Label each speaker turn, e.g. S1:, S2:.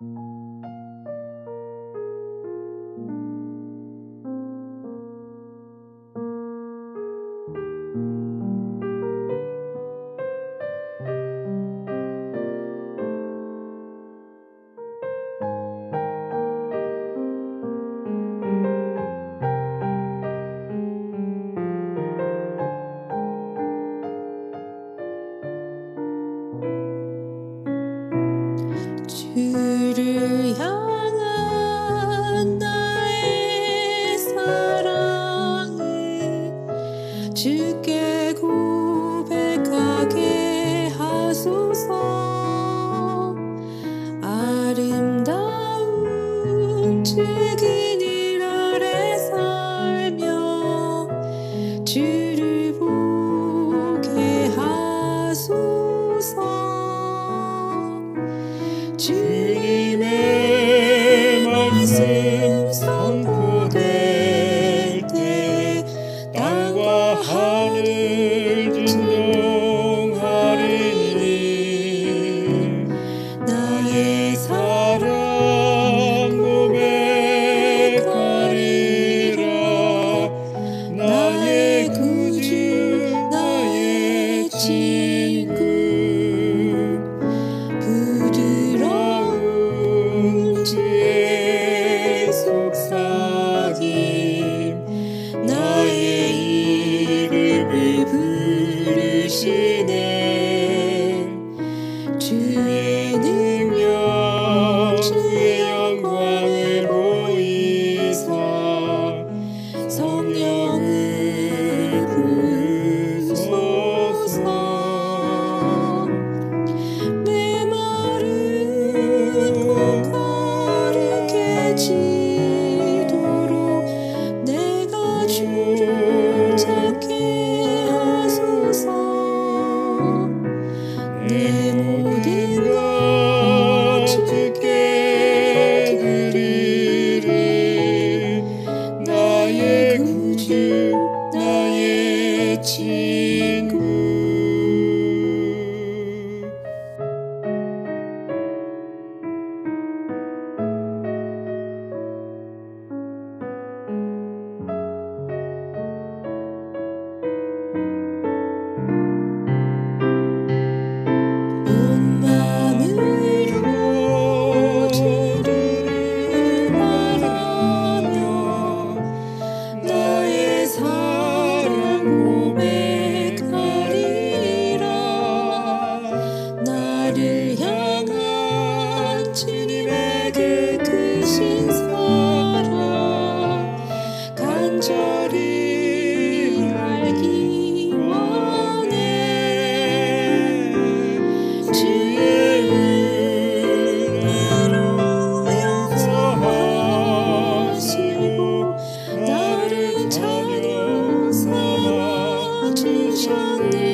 S1: you mm -hmm. 주를 향한 나의 사랑을 주께 고백하게 하소서. 아름다운 주그 말씀 선포될 때 땅과 하늘 진동하리니 나의 사랑 고백하리라. 나의 구주 나의 친구. 나의 구주 나의 지 想你。